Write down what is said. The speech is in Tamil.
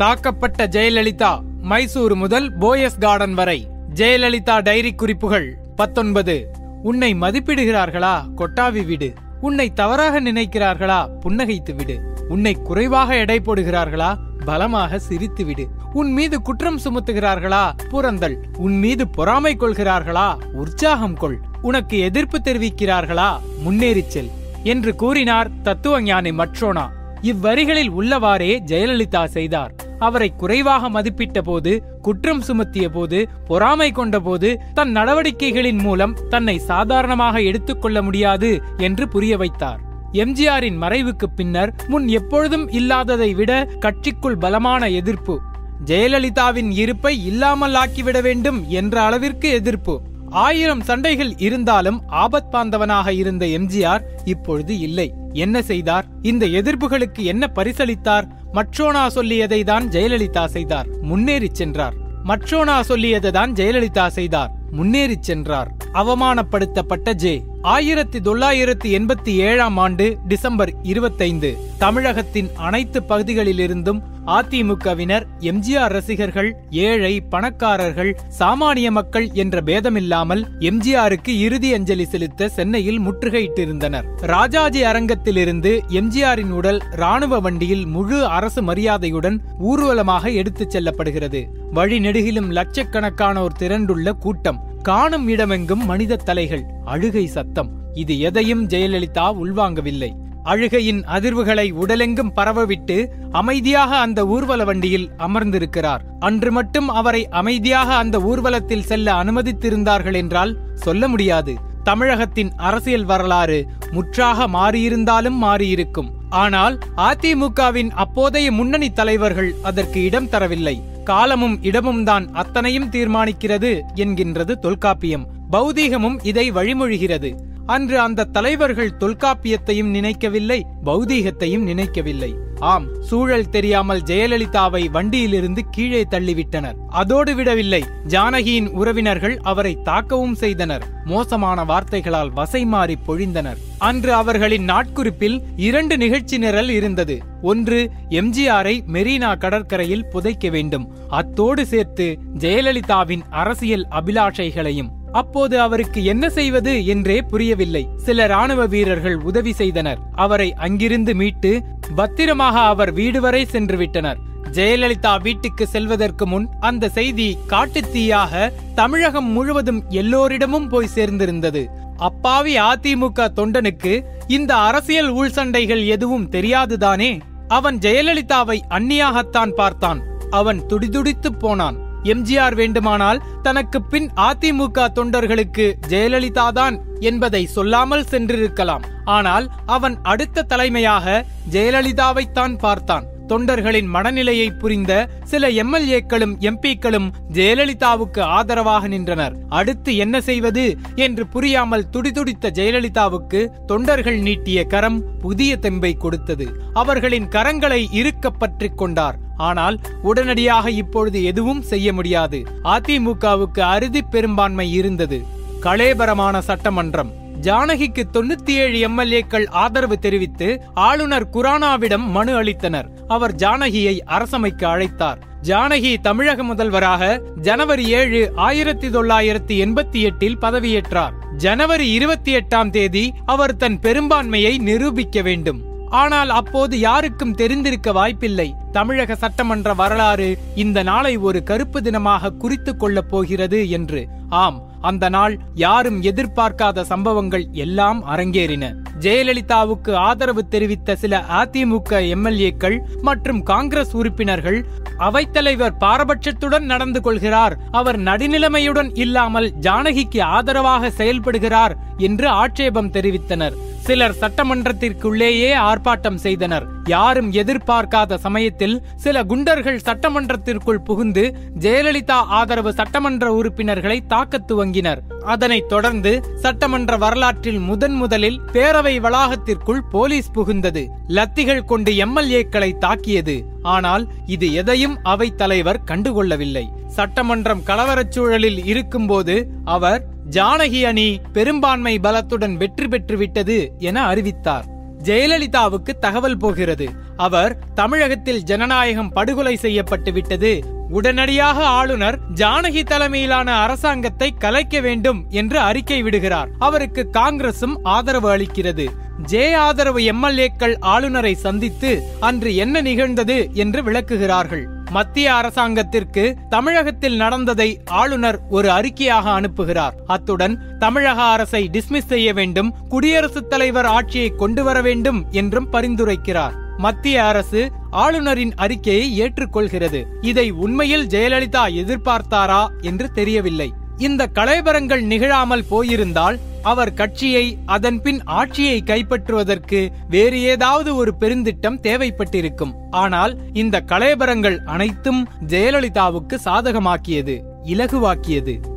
தாக்கப்பட்ட ஜெயலலிதா மைசூர் முதல் போயஸ் கார்டன் வரை. ஜெயலலிதா டைரி குறிப்புகள் பத்தொன்பது. உன்னை மதிப்பிடுகிறார்களா? கொட்டாவி விடு. உன்னை தவறாக நினைக்கிறார்களா? புன்னகைத்து விடு. உன்னை குறைவாக எடை போடுகிறார்களா? பலமாக சிரித்து விடு. உன் மீது குற்றம் சுமத்துகிறார்களா? புறந்தல் உன் மீது பொறாமை கொள்கிறார்களா? உற்சாகம் கொள். உனக்கு எதிர்ப்பு தெரிவிக்கிறார்களா? முன்னேறிச் செல். என்று கூறினார் தத்துவ ஞானி மற்றோனா. இவ்வரிகளில் உள்ளவாறே ஜெயலலிதா செய்தார். அவரை குறைவாக மதிப்பிட்ட போது குற்றம் சுமத்திய போது பொறாமை கொண்ட போது தன் நடவடிக்கைகளின் மூலம் தன்னை சாதாரணமாக எடுத்துக்கொள்ள முடியாது என்று புரிய வைத்தார். எம்ஜிஆரின் மறைவுக்கு பின்னர் முன் எப்பொழுதும் இல்லாததை விட கட்சிக்குள் பலமான எதிர்ப்பு. ஜெயலலிதாவின் இருப்பை இல்லாமல் ஆக்கிவிட வேண்டும் என்ற அளவிற்கு எதிர்ப்பு. ஆயிரம் சண்டைகள் இருந்தாலும் ஆபத் பாந்தவனாக இருந்த எம்ஜிஆர் இப்பொழுது இல்லை. என்ன செய்தார்? இந்த எதிர்ப்புகளுக்கு என்ன பரிசளித்தார்? மற்றோனா சொல்லியதை தான் ஜெயலலிதா செய்தார். முன்னேறிச் சென்றார். மற்றோனா சொல்லியதை தான் ஜெயலலிதா செய்தார். முன்னேறிச் சென்றார். அவமானப்படுத்தப்பட்ட ஜே. ஆயிரத்தி தொள்ளாயிரத்தி எண்பத்தி ஏழாம் ஆண்டு டிசம்பர் இருபத்தைந்து. தமிழகத்தின் அனைத்து பகுதிகளிலிருந்தும் அதிமுகவினர் எம்ஜிஆர் ரசிகர்கள் ஏழை பணக்காரர்கள் சாமானிய மக்கள் என்ற பேதமில்லாமல் எம்ஜிஆருக்கு இறுதி அஞ்சலி செலுத்த சென்னையில் முற்றுகையிட்டிருந்தனர். ராஜாஜி அரங்கத்திலிருந்து எம்ஜிஆரின் உடல் ராணுவ வண்டியில் முழு அரசு மரியாதையுடன் ஊர்வலமாக எடுத்துச் செல்லப்படுகிறது. வழிநெடுகிலும் லட்சக்கணக்கானோர் திரண்டுள்ள கூட்டம். காணும் இடமெங்கும் மனித தலைகள் அழுகை சத்தம். இது எதையும் ஜெயலலிதா உள்வாங்கவில்லை. அழுகையின் அதிர்வுகளை உடலெங்கும் பரவவிட்டு அமைதியாக அந்த ஊர்வல வண்டியில் அமர்ந்திருக்கிறார். அன்று மட்டும் அவரை அமைதியாக அந்த ஊர்வலத்தில் செல்ல அனுமதித்திருந்தார்கள் என்றால் சொல்ல முடியாது. தமிழகத்தின் அரசியல் வரலாறு முற்றாக மாறியிருந்தாலும் மாறியிருக்கும். ஆனால் அதிமுகவின் அப்போதைய முன்னணி தலைவர்கள் அதற்கு இடம் தரவில்லை. காலமும் இடமும் தான் அத்தனையும் தீர்மானிக்கிறது என்கின்றது தொல்காப்பியம். பௌதீகமும் இதை வழிமொழிகிறது. அன்று அந்த தலைவர்கள் தொல்காப்பியத்தையும் நினைக்கவில்லை பௌதீகத்தையும் நினைக்கவில்லை. ஆம் சூழல் தெரியாமல் ஜெயலலிதாவை வண்டியிலிருந்து கீழே தள்ளிவிட்டனர். அதோடு விடவில்லை. ஜானகியின் உறவினர்கள் அவரை தாக்கவும் செய்தனர். மோசமான வார்த்தைகளால் வசை மாறி பொழிந்தனர். அன்று அவர்களின் நாட்குறிப்பில் இரண்டு நிகழ்ச்சி நிரல் இருந்தது. ஒன்று எம்ஜிஆரை மெரினா கடற்கரையில் புதைக்க வேண்டும். அத்தோடு சேர்த்து ஜெயலலிதாவின் அரசியல் அபிலாஷைகளையும் அப்போது அவருக்கு என்ன செய்வது என்றே புரியவில்லை. சில ராணுவ வீரர்கள் உதவி செய்தனர். அவரை அங்கிருந்து மீட்டு பத்திரமாக அவர் வீடு வரை சென்று விட்டனர். ஜெயலலிதா வீட்டுக்கு செல்வதற்கு முன் அந்த செய்தி காட்டுத்தீயாக தமிழகம் முழுவதும் எல்லோரிடமும் போய் சேர்ந்திருந்தது. அப்பாவி அதிமுக தொண்டனுக்கு இந்த அரசியல் உள்சண்டைகள் எதுவும் தெரியாதுதானே? அவன் ஜெயலலிதாவை அந்நியாகத்தான் பார்த்தான். அவன் துடிதுடித்துப் போனான். எம்ஜிஆர் வேண்டுமானால் தனக்கு பின் அதிமுக தொண்டர்களுக்கு ஜெயலலிதா தான் என்பதை சொல்லாமல் சென்றிருக்கலாம். ஆனால் அவன் அடுத்த தலைமையாக ஜெயலலிதாவைத்தான் பார்த்தான். தொண்டர்களின் மனநிலையை புரிந்த சில எம்எல்ஏக்களும் எம்பிக்களும் ஜெயலலிதாவுக்கு ஆதரவாக நின்றனர். அடுத்து என்ன செய்வது என்று புரியாமல் துடிதுடித்த ஜெயலலிதாவுக்கு தொண்டர்கள் நீட்டிய கரம் புதிய தெம்பை கொடுத்தது. அவர்களின் கரங்களை இறுக்க கொண்டார். ஆனால் உடனடியாக இப்பொழுது எதுவும் செய்ய முடியாது. அதிமுகவுக்கு அறுதி பெரும்பான்மை இருந்தது. களேபரமான சட்டமன்றம். ஜானகிக்கு தொண்ணூத்தி ஏழு எம்எல்ஏக்கள் ஆதரவு தெரிவித்து ஆளுநர் குரானாவிடம் மனு அளித்தனர். அவர் ஜானகியை அரசமைக்கு அழைத்தார். ஜானகி தமிழக முதல்வராக ஜனவரி ஏழு ஆயிரத்தி தொள்ளாயிரத்தி எண்பத்தி எட்டில் பதவியேற்றார். ஜனவரி இருபத்தி எட்டாம் தேதி அவர் தன் பெரும்பான்மையை நிரூபிக்க வேண்டும். ஆனால் அப்போது யாருக்கும் தெரிந்திருக்க வாய்ப்பில்லை. தமிழக சட்டமன்ற வரலாறு இந்த நாளை ஒரு கருப்பு தினமாக குறித்து கொள்ளப் போகிறது என்று. ஆம் அந்த நாள் யாரும் எதிர்பார்க்காத சம்பவங்கள் எல்லாம் அரங்கேறின. ஜெயலலிதாவுக்கு ஆதரவு தெரிவித்த சில அதிமுக எம்எல்ஏக்கள் மற்றும் காங்கிரஸ் உறுப்பினர்கள் அவைத்தலைவர் பாரபட்சத்துடன் நடந்து கொள்கிறார் அவர் நடுநிலைமையுடன் இல்லாமல் ஜானகிக்கு ஆதரவாக செயல்படுகிறார் என்று ஆட்சேபம் தெரிவித்தனர். சிலர் சட்டமன்றத்திற்குள்ளேயே ஆர்ப்பாட்டம் செய்தனர். யாரும் எதிர்பார்க்காத சமயத்தில் சில குண்டர்கள் சட்டமன்றத்திற்குள் புகுந்து ஜெயலலிதா ஆதரவு சட்டமன்ற உறுப்பினர்களை தாக்க துவங்கினர். அதனைத் தொடர்ந்து சட்டமன்ற வரலாற்றில் முதன் முதலில் பேரவை வளாகத்திற்குள் போலீஸ் புகுந்தது. லத்திகள் கொண்டு எம்எல்ஏக்களை தாக்கியது. ஆனால் இது எதையும் அவைத் தலைவர் கண்டுகொள்ளவில்லை. சட்டமன்றம் கலவரச் சூழலில் இருக்கும்போது அவர் ஜானகி அணி பெரும்பான்மை பலத்துடன் வெற்றி பெற்று விட்டது என அறிவித்தார். ஜெயலலிதாவுக்கு தகவல் போகிறது. அவர் தமிழகத்தில் ஜனநாயகம் படுகொலை செய்யப்பட்டு விட்டது. உடனடியாக ஆளுநர் ஜானகி தலைமையிலான அரசாங்கத்தை கலைக்க வேண்டும் என்று அறிக்கை விடுகிறார். அவருக்கு காங்கிரசும் ஆதரவு அளிக்கிறது. ஜே ஆதரவு எம்எல்ஏக்கள் ஆளுநரை சந்தித்து அன்று என்ன நிகழ்ந்தது என்று விளக்குகிறார்கள். மத்திய அரசாங்கத்திற்கு தமிழகத்தில் நடந்ததை ஆளுநர் ஒரு அறிக்கையாக அனுப்புகிறார். அத்துடன் தமிழக அரசை டிஸ்மிஸ் செய்ய வேண்டும் குடியரசுத் தலைவர் ஆட்சியை கொண்டு வர வேண்டும் என்றும் பரிந்துரைக்கிறார். மத்திய அரசு ஆளுநரின் அறிக்கையை ஏற்றுக்கொள்கிறது. இதை உண்மையில் ஜெயலலிதா எதிர்பார்த்தாரா என்று தெரியவில்லை. இந்த கலைபரங்கள் நிகழாமல் போயிருந்தால் அவர் கட்சியை அதன் பின் ஆட்சியை கைப்பற்றுவதற்கு வேறு ஏதாவது ஒரு பெருந்திட்டம் தேவைப்பட்டிருக்கும். ஆனால் இந்த கலைபரங்கள் அனைத்தும் ஜெயலலிதாவுக்கு சாதகமாக்கியது இலகுவாக்கியது.